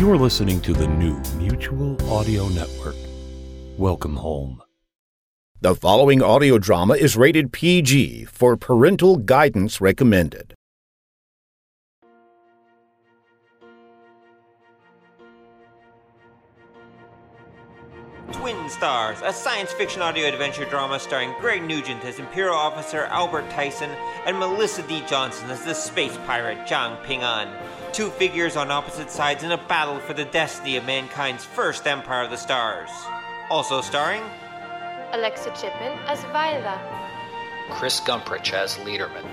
You're listening to the new Mutual Audio Network. Welcome home. The following audio drama is rated PG for parental guidance recommended. Twin Stars, a science fiction audio adventure drama starring Greg Nugent as Imperial Officer Albert Tyson and Melissa D. Johnson as the space pirate Zhang Ping'an. Two figures on opposite sides in a battle for the destiny of mankind's first Empire of the Stars. Also starring Alexa Chipman as Viola, Chris Gumprich as Leaderman,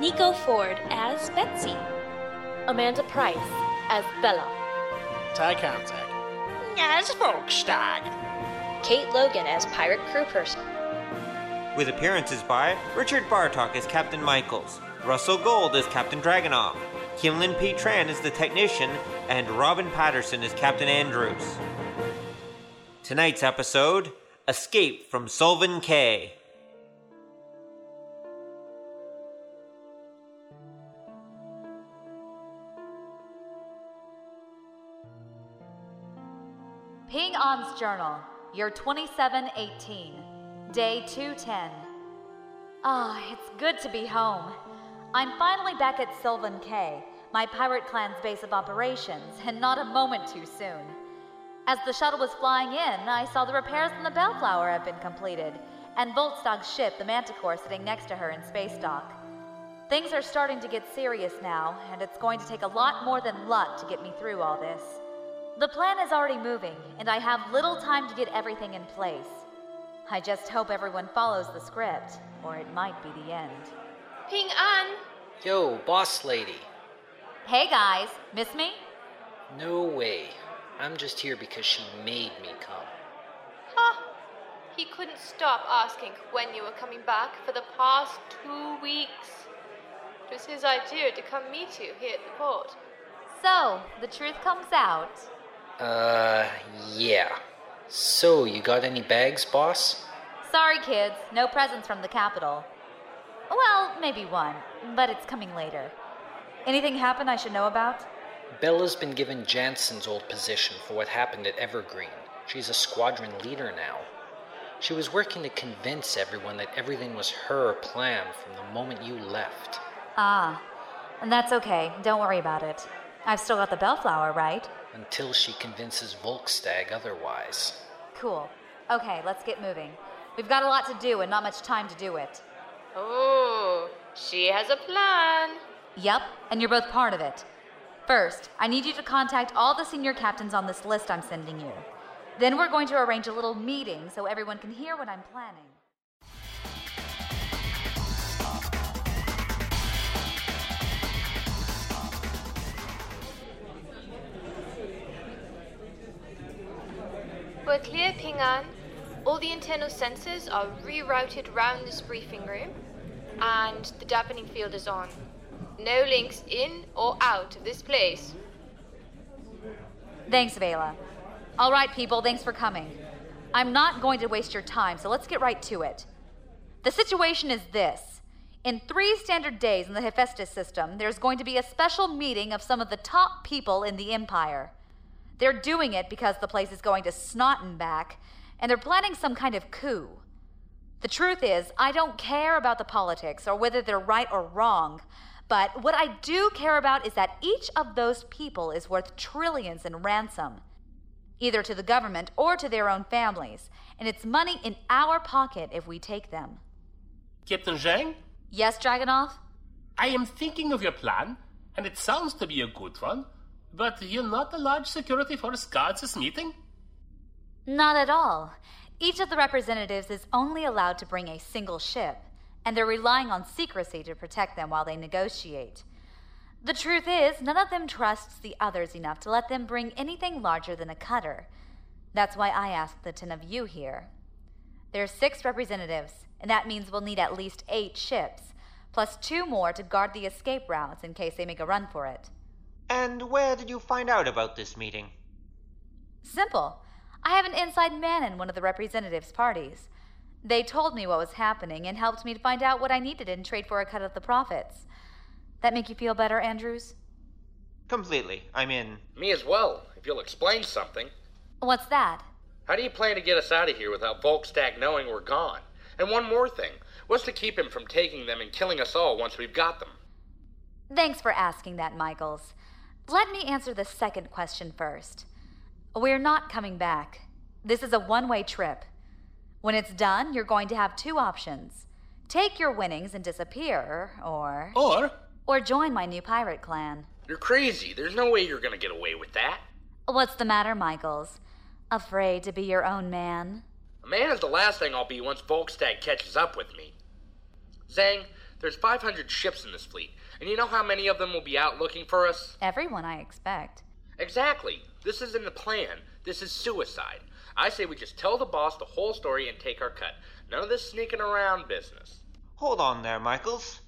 Nico Ford as Betsy, Amanda Price as Bella, Ty Contact. as Volkstag. Kate Logan as Pirate Crew Person, with appearances by Richard Bartok as Captain Michaels, Russell Gold as Captain Dragonoff, Kimlin P. Tran is the technician, and Robin Patterson is Captain Andrews. Tonight's episode Escape from Solvin K. Ping An's Journal, year 2718, day 210. Ah, it's good to be home. I'm finally back at Sylvan K, my pirate clan's base of operations, and not a moment too soon. As the shuttle was flying in, I saw the repairs on the Bellflower have been completed, and Volkstag's ship, the Manticore, sitting next to her in space dock. Things are starting to get serious now, and it's going to take a lot more than luck to get me through all this. The plan is already moving, and I have little time to get everything in place. I just hope everyone follows the script, or it might be the end. Ping An, Yo, boss lady. Hey guys, miss me? No way. I'm just here because she made me come. ha! He couldn't stop asking when you were coming back for the past two weeks. It was his idea to come meet you here at the port. So, the truth comes out. Uh, yeah. So, you got any bags, boss? Sorry, kids, no presents from the capital. Well, maybe one, but it's coming later. Anything happen I should know about? Bella's been given Jansen's old position for what happened at Evergreen. She's a squadron leader now. She was working to convince everyone that everything was her plan from the moment you left. Ah, and that's okay. Don't worry about it. I've still got the Bellflower, right? Until she convinces Volkstag otherwise. Cool. Okay, let's get moving. We've got a lot to do and not much time to do it. Oh, she has a plan. Yep, and you're both part of it. First, I need you to contact all the senior captains on this list I'm sending you. Then we're going to arrange a little meeting so everyone can hear what I'm planning. We're clear, Ping An. All the internal sensors are rerouted round this briefing room, and the dampening field is on. No links in or out of this place. Thanks, Vela. All right, people, thanks for coming. I'm not going to waste your time, so let's get right to it. The situation is this. In three standard days in the Hephaestus system, there's going to be a special meeting of some of the top people in the Empire. They're doing it because the place is going to Snotten back, and they're planning some kind of coup. The truth is, I don't care about the politics or whether they're right or wrong, but what I do care about is that each of those people is worth trillions in ransom, either to the government or to their own families, and it's money in our pocket if we take them. Captain Zhang, Yes, Dragonoff? I am thinking of your plan, and it sounds to be a good one, but you're not a large security force guards this meeting? Not at all. Each of the representatives is only allowed to bring a single ship, and they're relying on secrecy to protect them while they negotiate. The truth is, none of them trusts the others enough to let them bring anything larger than a cutter. That's why I asked the ten of you here. There are six representatives, and that means we'll need at least eight ships, plus two more to guard the escape routes in case they make a run for it. And where did you find out about this meeting? Simple. I have an inside man in one of the representatives' parties. They told me what was happening and helped me to find out what I needed in trade for a cut of the profits. That make you feel better, Andrews? Completely. I'm in. Me as well. If if you'll explain something. What's that? How do you plan to get us out of here without Volkstag knowing we're gone? And one more thing. What's to keep him from taking them and killing us all once we've got them? Thanks for asking that, Michaels. Let me answer the second question first. We're not coming back. This is a one way trip. When it's done, you're going to have two options take your winnings and disappear, or. Or? Or join my new pirate clan. You're crazy. There's no way you're gonna get away with that. What's the matter, Michaels? Afraid to be your own man? A man is the last thing I'll be once Volkstag catches up with me. Zhang, there's 500 ships in this fleet, and you know how many of them will be out looking for us? Everyone, I expect. Exactly. This isn't a plan. This is suicide. I say we just tell the boss the whole story and take our cut. None of this sneaking around business. Hold on there, Michaels.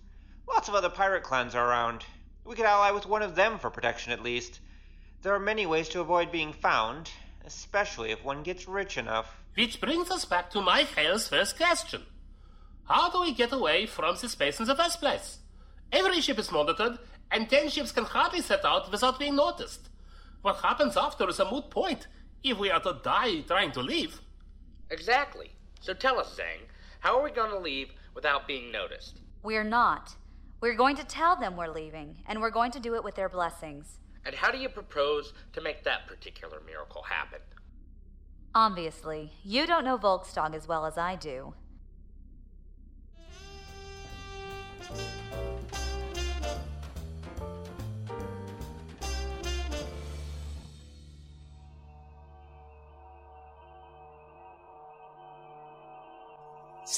Lots of other pirate clans are around. We could ally with one of them for protection at least. There are many ways to avoid being found, especially if one gets rich enough. Which brings us back to my Michael's first question. How do we get away from this space in the first place? Every ship is monitored, and ten ships can hardly set out without being noticed. What happens after is a moot point if we are to die trying to leave. Exactly. So tell us, Zhang, how are we going to leave without being noticed? We're not. We're going to tell them we're leaving, and we're going to do it with their blessings. And how do you propose to make that particular miracle happen? Obviously, you don't know Volkstag as well as I do.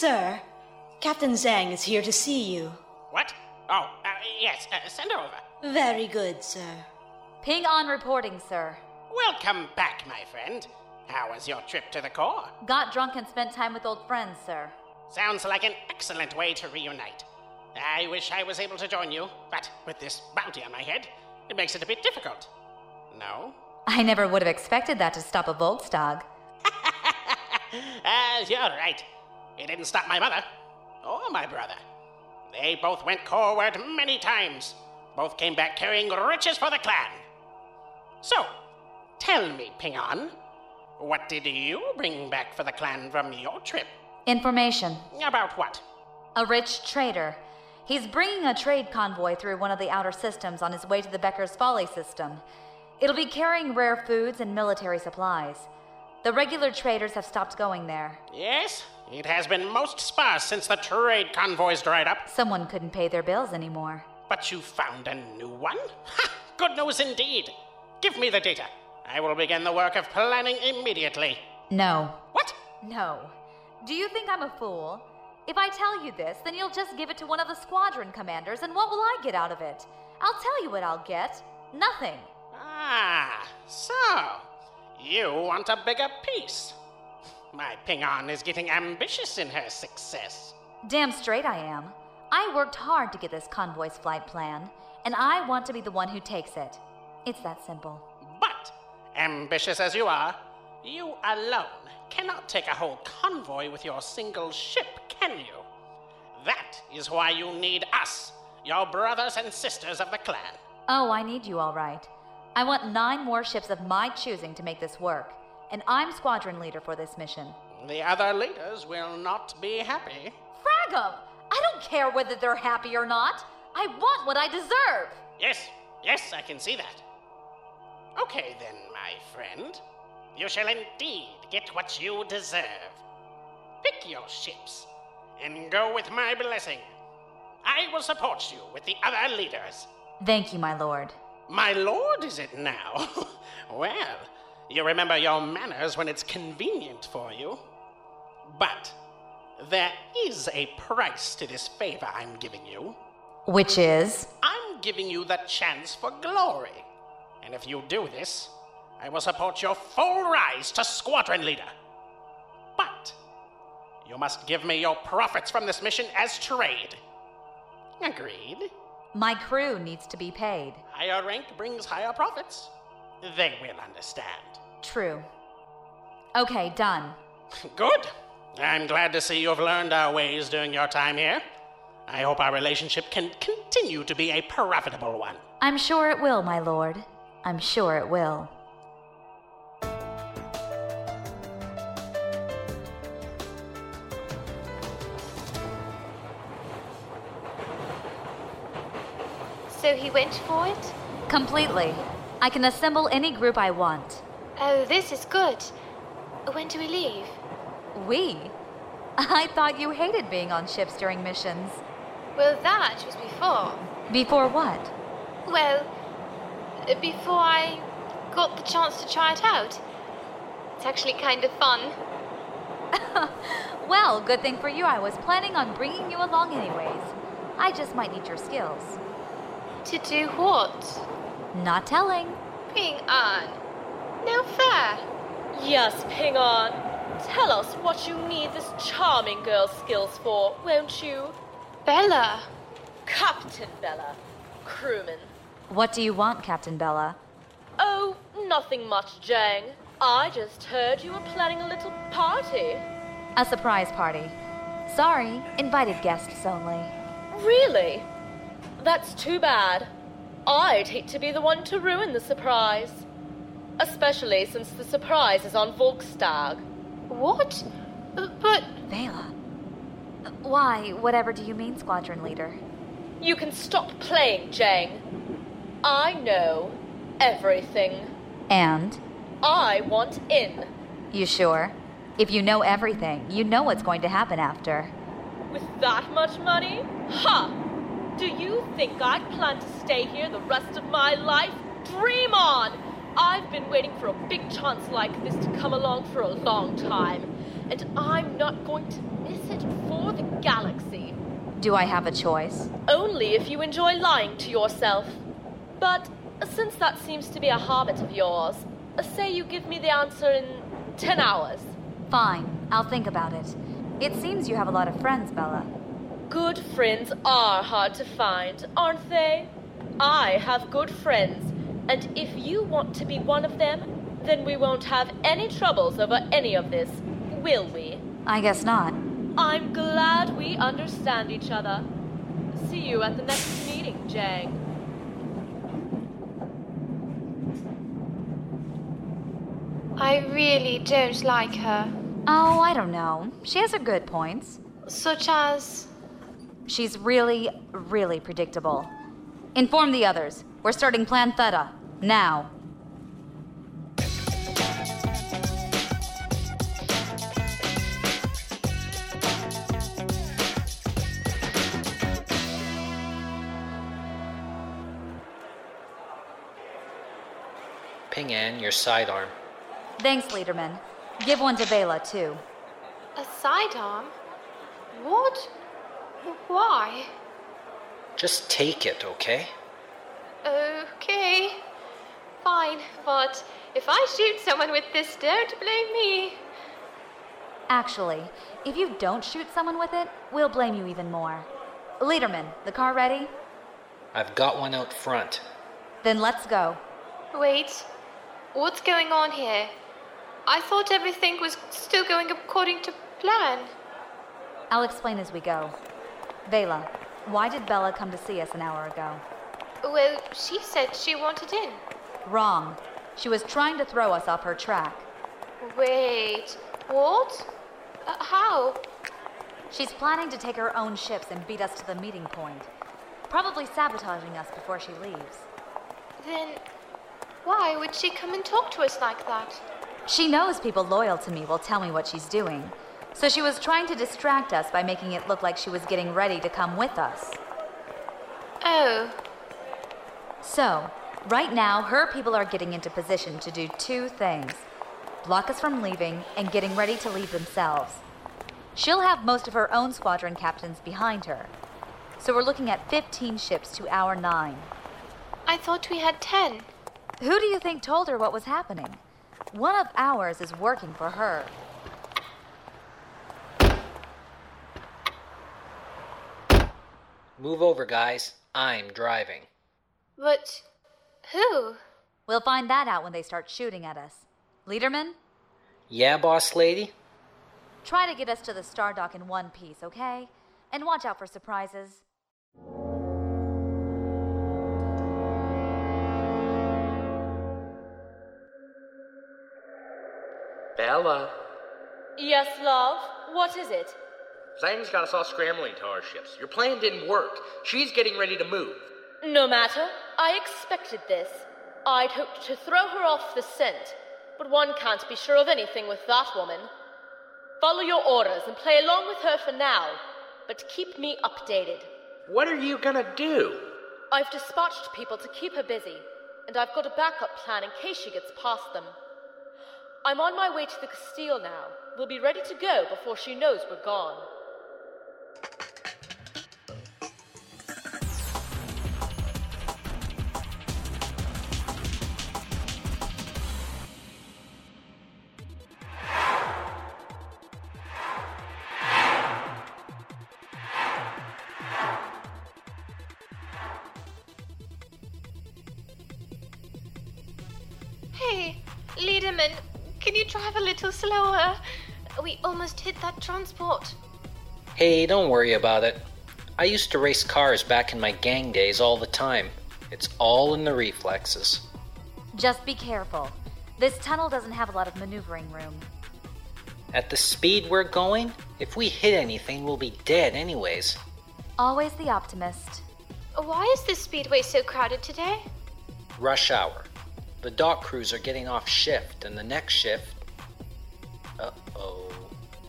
Sir, Captain Zhang is here to see you. What? Oh, uh, yes, uh, send her over. Very good, sir. Ping An reporting, sir. Welcome back, my friend. How was your trip to the core? Got drunk and spent time with old friends, sir. Sounds like an excellent way to reunite. I wish I was able to join you, but with this bounty on my head, it makes it a bit difficult. No? I never would have expected that to stop a Volkstag. Uh, you're right. It didn't stop my mother or my brother. They both went coreward many times. Both came back carrying riches for the clan. So, tell me, Ping An, what did you bring back for the clan from your trip? Information. About what? A rich trader. He's bringing a trade convoy through one of the outer systems on his way to the Becker's Folly system. It'll be carrying rare foods and military supplies. The regular traders have stopped going there. Yes, it has been most sparse since the trade convoys dried up. Someone couldn't pay their bills anymore. But you found a new one? Ha! Good news indeed. Give me the data. I will begin the work of planning immediately. No. What? No. Do you think I'm a fool? If I tell you this, then you'll just give it to one of the squadron commanders, and what will I get out of it? I'll tell you what I'll get. Nothing. Ah, so you want a bigger piece. My Ping An is getting ambitious in her success. Damn straight I am. I worked hard to get this convoy's flight plan, and I want to be the one who takes it. It's that simple. But, ambitious as you are, you alone cannot take a whole convoy with your single ship, can you? That is why you need us, your brothers and sisters of the clan. Oh, I need you all right. I want nine more ships of my choosing to make this work, and I'm squadron leader for this mission. The other leaders will not be happy. Frag 'em! I don't care whether they're happy or not. I want what I deserve. Yes, yes, I can see that. Okay then, my friend. You shall indeed get what you deserve. Pick your ships and go with my blessing. I will support you with the other leaders. Thank you, my lord. My lord, is it now? well, you remember your manners when it's convenient for you. But there is a price to this favor I'm giving you. Which is? I'm giving you the chance for glory. And if you do this, I will support your full rise to squadron leader. But you must give me your profits from this mission as trade. Agreed? My crew needs to be paid. Higher rank brings higher profits. They will understand. True. Okay, done. Good. I'm glad to see you have learned our ways during your time here. I hope our relationship can continue to be a profitable one. I'm sure it will, my lord. I'm sure it will. So he went for it? Completely. I can assemble any group I want. Oh, this is good. When do we leave? We? I thought you hated being on ships during missions. Well, that was before. Before what? Well, before I got the chance to try it out. It's actually kind of fun. well, good thing for you, I was planning on bringing you along anyways. I just might need your skills. To do what? Not telling. Ping An. No fair. Yes, Ping An. Tell us what you need this charming girl's skills for, won't you? Bella. Captain Bella. Crewman. What do you want, Captain Bella? Oh, nothing much, Zhang. I just heard you were planning a little party. A surprise party. Sorry, invited guests only. Really? That's too bad. I'd hate to be the one to ruin the surprise. Especially since the surprise is on Volkstag. What? Uh, but. Vela. Why, whatever do you mean, Squadron Leader? You can stop playing, Zhang. I know everything. And? I want in. You sure? If you know everything, you know what's going to happen after. With that much money? Ha! Do you think I plan to stay here the rest of my life? Dream on! I've been waiting for a big chance like this to come along for a long time, and I'm not going to miss it for the galaxy. Do I have a choice? Only if you enjoy lying to yourself. But uh, since that seems to be a habit of yours, uh, say you give me the answer in ten hours. Fine, I'll think about it. It seems you have a lot of friends, Bella. Good friends are hard to find, aren't they? I have good friends, and if you want to be one of them, then we won't have any troubles over any of this, will we? I guess not. I'm glad we understand each other. See you at the next meeting, Zhang. I really don't like her. Oh, I don't know. She has her good points. Such as. She's really, really predictable. Inform the others. We're starting Plan Theta. Now. Ping An, your sidearm. Thanks, Leaderman. Give one to Vela, too. A sidearm? What? Why? Just take it, okay? Okay. Fine, but if I shoot someone with this, don't blame me. Actually, if you don't shoot someone with it, we'll blame you even more. Leaderman, the car ready? I've got one out front. Then let's go. Wait. What's going on here? I thought everything was still going according to plan. I'll explain as we go. Vela, why did Bella come to see us an hour ago? Well, she said she wanted in. Wrong. She was trying to throw us off her track. Wait, what? Uh, how? She's planning to take her own ships and beat us to the meeting point. Probably sabotaging us before she leaves. Then why would she come and talk to us like that? She knows people loyal to me will tell me what she's doing. So she was trying to distract us by making it look like she was getting ready to come with us. Oh. So, right now, her people are getting into position to do two things block us from leaving and getting ready to leave themselves. She'll have most of her own squadron captains behind her. So we're looking at 15 ships to our nine. I thought we had 10. Who do you think told her what was happening? One of ours is working for her. Move over, guys. I'm driving. But who? We'll find that out when they start shooting at us. Leaderman? Yeah, boss lady? Try to get us to the Star Dock in one piece, okay? And watch out for surprises. Bella. Yes, love? What is it? Zhang's got us all scrambling to our ships. Your plan didn't work. She's getting ready to move. No matter. I expected this. I'd hoped to throw her off the scent, but one can't be sure of anything with that woman. Follow your orders and play along with her for now, but keep me updated. What are you gonna do? I've dispatched people to keep her busy, and I've got a backup plan in case she gets past them. I'm on my way to the Castile now. We'll be ready to go before she knows we're gone. Hey, Leaderman, can you drive a little slower? We almost hit that transport. Hey, don't worry about it. I used to race cars back in my gang days all the time. It's all in the reflexes. Just be careful. This tunnel doesn't have a lot of maneuvering room. At the speed we're going, if we hit anything, we'll be dead anyways. Always the optimist. Why is this speedway so crowded today? Rush hour. The dock crews are getting off shift, and the next shift. Uh oh.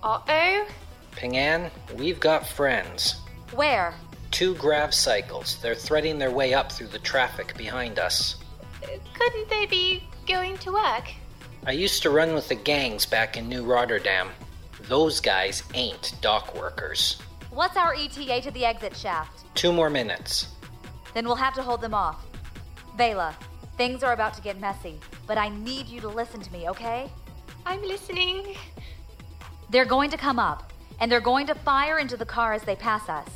Uh oh. Ping An, we've got friends. Where? Two grav cycles. They're threading their way up through the traffic behind us. Couldn't they be going to work? I used to run with the gangs back in New Rotterdam. Those guys ain't dock workers. What's our ETA to the exit shaft? Two more minutes. Then we'll have to hold them off. Vela, things are about to get messy, but I need you to listen to me, okay? I'm listening. They're going to come up, and they're going to fire into the car as they pass us.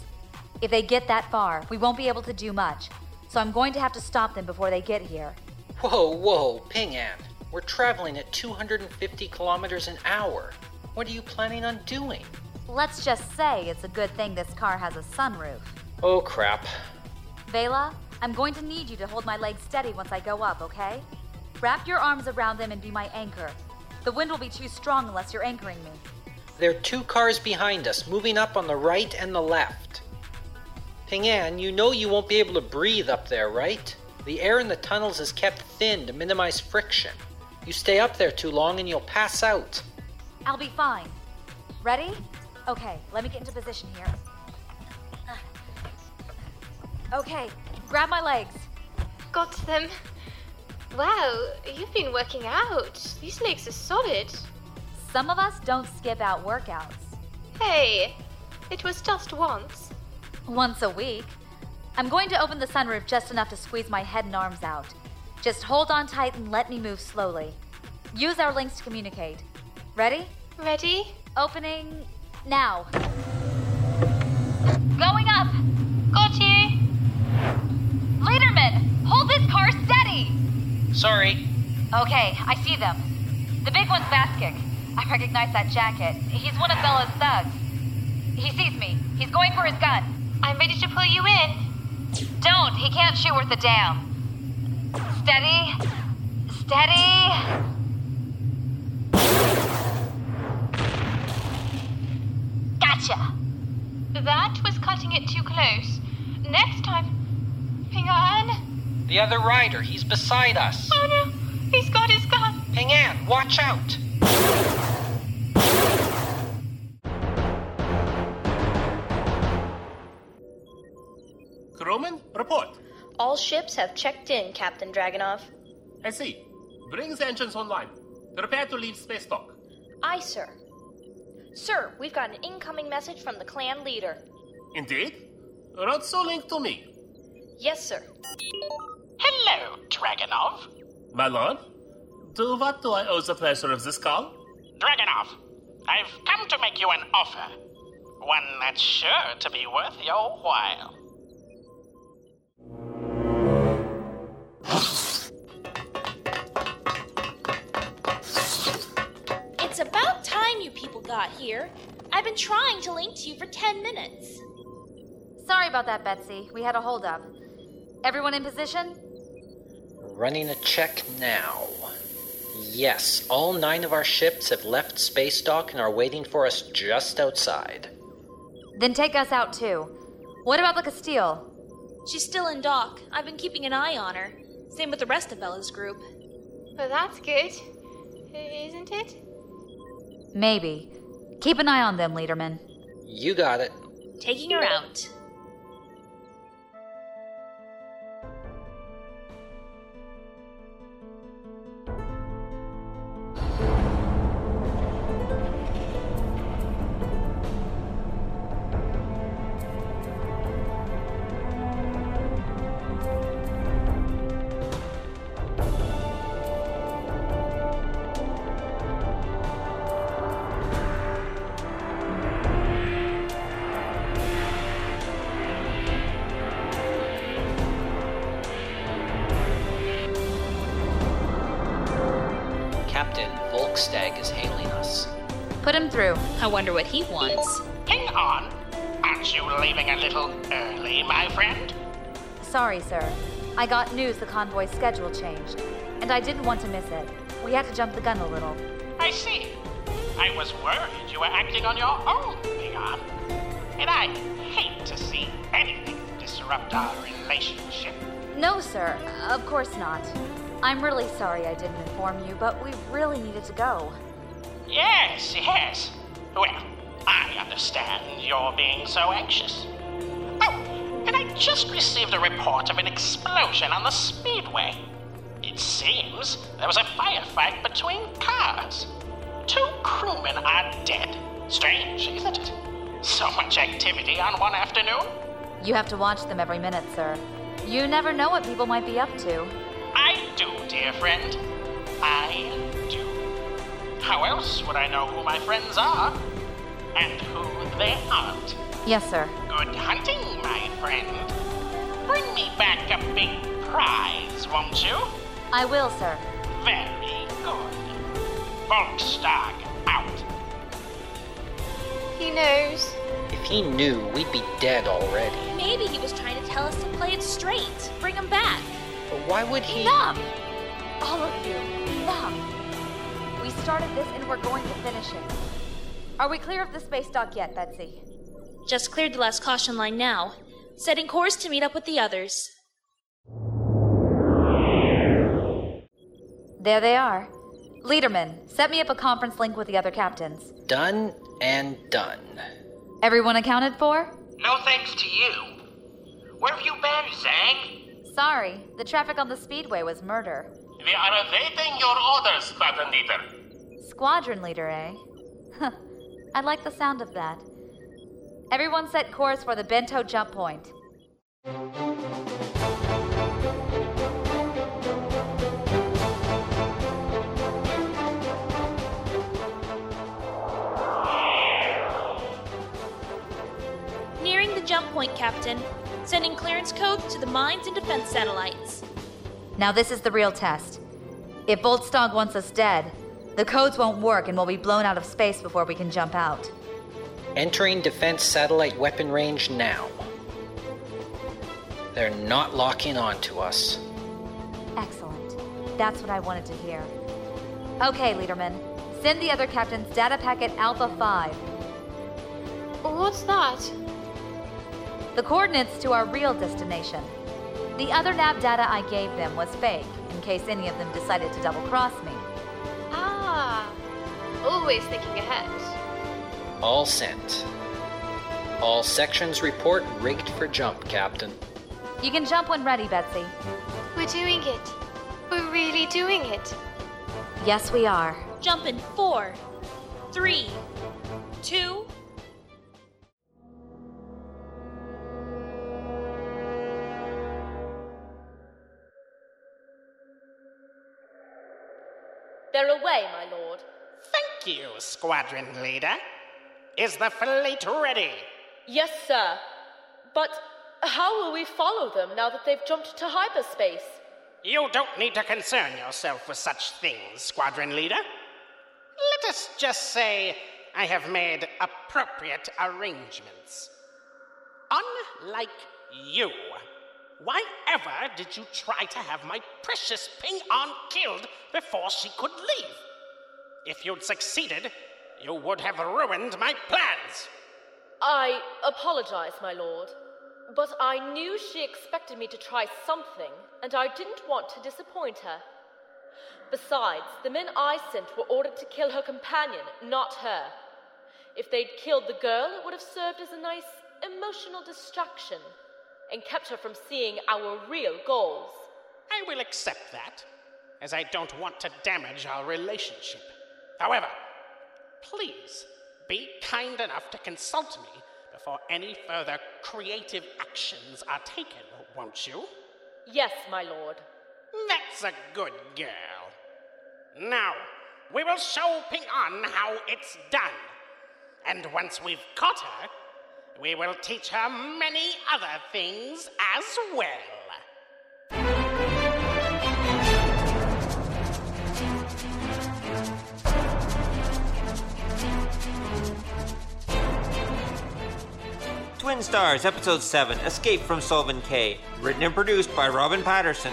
If they get that far, we won't be able to do much, so I'm going to have to stop them before they get here. Whoa, whoa, Ping An. We're traveling at 250 kilometers an hour. What are you planning on doing? Let's just say it's a good thing this car has a sunroof. Oh, crap. Vela, I'm going to need you to hold my legs steady once I go up, okay? Wrap your arms around them and be my anchor. The wind will be too strong unless you're anchoring me. There are two cars behind us, moving up on the right and the left. Ping An, you know you won't be able to breathe up there, right? The air in the tunnels is kept thin to minimize friction. You stay up there too long and you'll pass out. I'll be fine. Ready? Okay, let me get into position here. Okay, grab my legs. Got them. Wow, you've been working out. These legs are solid. Some of us don't skip out workouts. Hey, it was just once. Once a week. I'm going to open the sunroof just enough to squeeze my head and arms out. Just hold on tight and let me move slowly. Use our links to communicate. Ready? Ready? Opening now. Going up! Got you! Leaderman, hold this car steady! Sorry. Okay, I see them. The big one's Vaskic. I recognize that jacket. He's one of Bella's thugs. He sees me. He's going for his gun. I'm ready to pull you in. Don't. He can't shoot worth a damn. Steady. Steady. Gotcha. That was cutting it too close. Next time. Hang on. The other rider, he's beside us. Oh no, he's got his gun. Ping An, watch out! All ships have checked in, Captain Dragonov. I see. Bring the engines online. Prepare to leave space dock. Aye, sir. Sir, we've got an incoming message from the clan leader. Indeed? Wrote so link to me. Yes, sir. Hello, Dragonov. My lord? To what do I owe the pleasure of this call? Dragonov, I've come to make you an offer. One that's sure to be worth your while. Here. I've been trying to link to you for 10 minutes. Sorry about that, Betsy. We had a holdup. Everyone in position? Running a check now. Yes, all nine of our ships have left space dock and are waiting for us just outside. Then take us out too. What about the Castile? She's still in dock. I've been keeping an eye on her. Same with the rest of Bella's group. Well, that's good, isn't it? Maybe. Keep an eye on them, Leaderman. You got it. Taking her out. Through. I wonder what he wants. Hang on. Aren't you leaving a little early, my friend? Sorry, sir. I got news the convoy's schedule changed, and I didn't want to miss it. We had to jump the gun a little. I see. I was worried you were acting on your own, Leon. And I hate to see anything disrupt our relationship. No, sir. Of course not. I'm really sorry I didn't inform you, but we really needed to go. Yes, yes. Well, I understand you're being so anxious. Oh, and I just received a report of an explosion on the speedway. It seems there was a firefight between cars. Two crewmen are dead. Strange, isn't it? So much activity on one afternoon. You have to watch them every minute, sir. You never know what people might be up to. I do, dear friend. I. How else would I know who my friends are and who they aren't? Yes, sir. Good hunting, my friend. Bring me back a big prize, won't you? I will, sir. Very good. Volkstag out. He knows. If he knew, we'd be dead already. Maybe he was trying to tell us to play it straight. Bring him back. But why would he? Enough! All of you, enough! We started this and we're going to finish it. Are we clear of the space dock yet, Betsy? Just cleared the last caution line now. Setting course to meet up with the others. There they are. Leaderman, set me up a conference link with the other captains. Done and done. Everyone accounted for? No thanks to you. Where have you been, Zhang? Sorry, the traffic on the speedway was murder. We are awaiting your orders, Squadron Leader. Squadron leader, eh? Huh. I like the sound of that. Everyone set course for the Bento jump point. Nearing the jump point, Captain. Sending clearance codes to the mines and defense satellites. Now, this is the real test. If Volkstag wants us dead, the codes won't work and we'll be blown out of space before we can jump out. Entering defense satellite weapon range now. They're not locking on to us. Excellent. That's what I wanted to hear. Okay, Leaderman. Send the other captains data packet Alpha 5. What's that? The coordinates to our real destination. The other nav data I gave them was fake, in case any of them decided to double cross me. Ah, always thinking ahead. All sent. All sections report rigged for jump, Captain. You can jump when ready, Betsy. We're doing it. We're really doing it. Yes, we are. Jump in four, three, two. Away, my lord. Thank you, Squadron Leader. Is the fleet ready? Yes, sir. But how will we follow them now that they've jumped to hyperspace? You don't need to concern yourself with such things, Squadron Leader. Let us just say I have made appropriate arrangements. Unlike you, why ever did you try to have my precious Ping An killed before she could leave? If you'd succeeded, you would have ruined my plans. I apologize, my lord. But I knew she expected me to try something, and I didn't want to disappoint her. Besides, the men I sent were ordered to kill her companion, not her. If they'd killed the girl, it would have served as a nice emotional distraction and kept her from seeing our real goals. I will accept that, as I don't want to damage our relationship. However, please be kind enough to consult me before any further creative actions are taken, won't you? Yes, my lord. That's a good girl. Now, we will show Ping An how it's done. And once we've caught her, we will teach her many other things as well. Twin Stars, Episode 7 Escape from Sullivan K. Written and produced by Robin Patterson.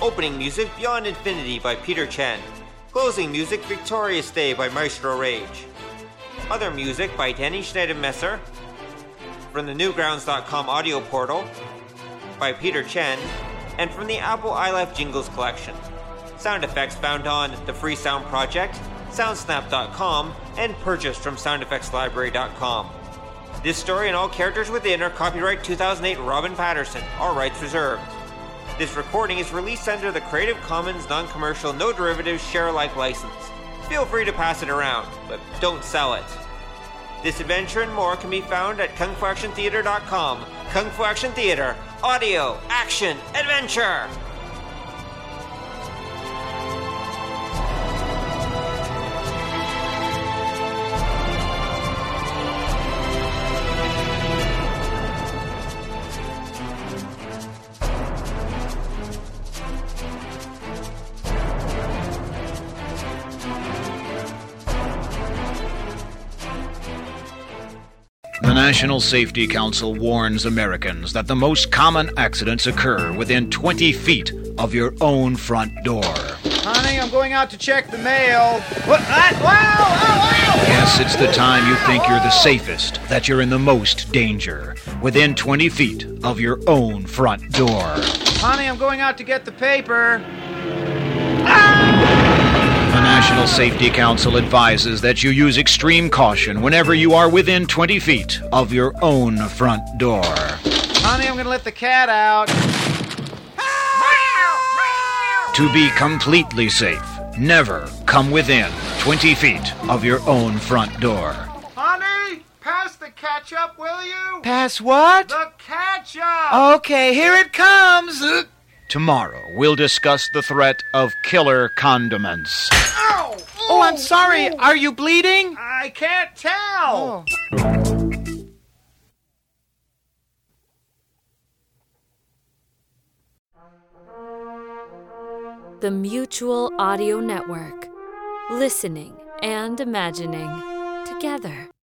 Opening music Beyond Infinity by Peter Chen. Closing music Victorious Day by Maestro Rage. Other music by Danny Schneidemesser. From the Newgrounds.com audio portal by Peter Chen. And from the Apple iLife Jingles collection. Sound effects found on the Free Sound Project, Soundsnap.com, and purchased from SoundEffectsLibrary.com. This story and all characters within are copyright 2008 Robin Patterson, all rights reserved. This recording is released under the Creative Commons non commercial, no derivatives, share alike license. Feel free to pass it around, but don't sell it. This adventure and more can be found at kungfuactiontheater.com. Kung Fu Action Theater, audio, action, adventure! National Safety Council warns Americans that the most common accidents occur within 20 feet of your own front door. Honey, I'm going out to check the mail. What? Ah, wow! Ow, wow, Yes, it's the time you think you're the safest, that you're in the most danger, within 20 feet of your own front door. Honey, I'm going out to get the paper. National Safety Council advises that you use extreme caution whenever you are within 20 feet of your own front door. Honey, I'm going to let the cat out. To be completely safe, never come within 20 feet of your own front door. Honey, pass the ketchup, will you? Pass what? The ketchup! Okay, here it comes. Tomorrow, we'll discuss the threat of killer condiments. Ow! Oh, I'm sorry. Are you bleeding? I can't tell. Oh. The Mutual Audio Network. Listening and imagining together.